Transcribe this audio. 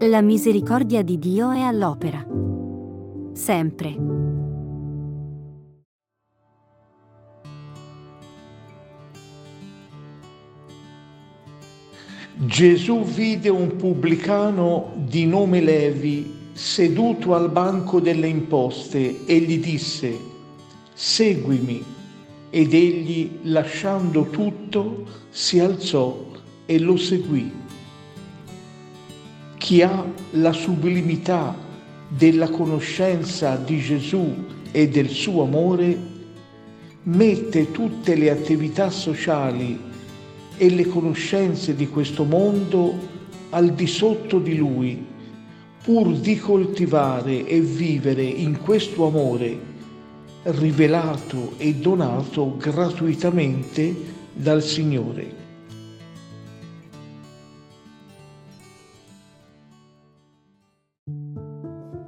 La misericordia di Dio è all'opera. Sempre. Gesù vide un pubblicano di nome Levi seduto al banco delle imposte e gli disse, seguimi. Ed egli, lasciando tutto, si alzò e lo seguì. Chi ha la sublimità della conoscenza di Gesù e del suo amore, mette tutte le attività sociali e le conoscenze di questo mondo al di sotto di lui, pur di coltivare e vivere in questo amore rivelato e donato gratuitamente dal Signore.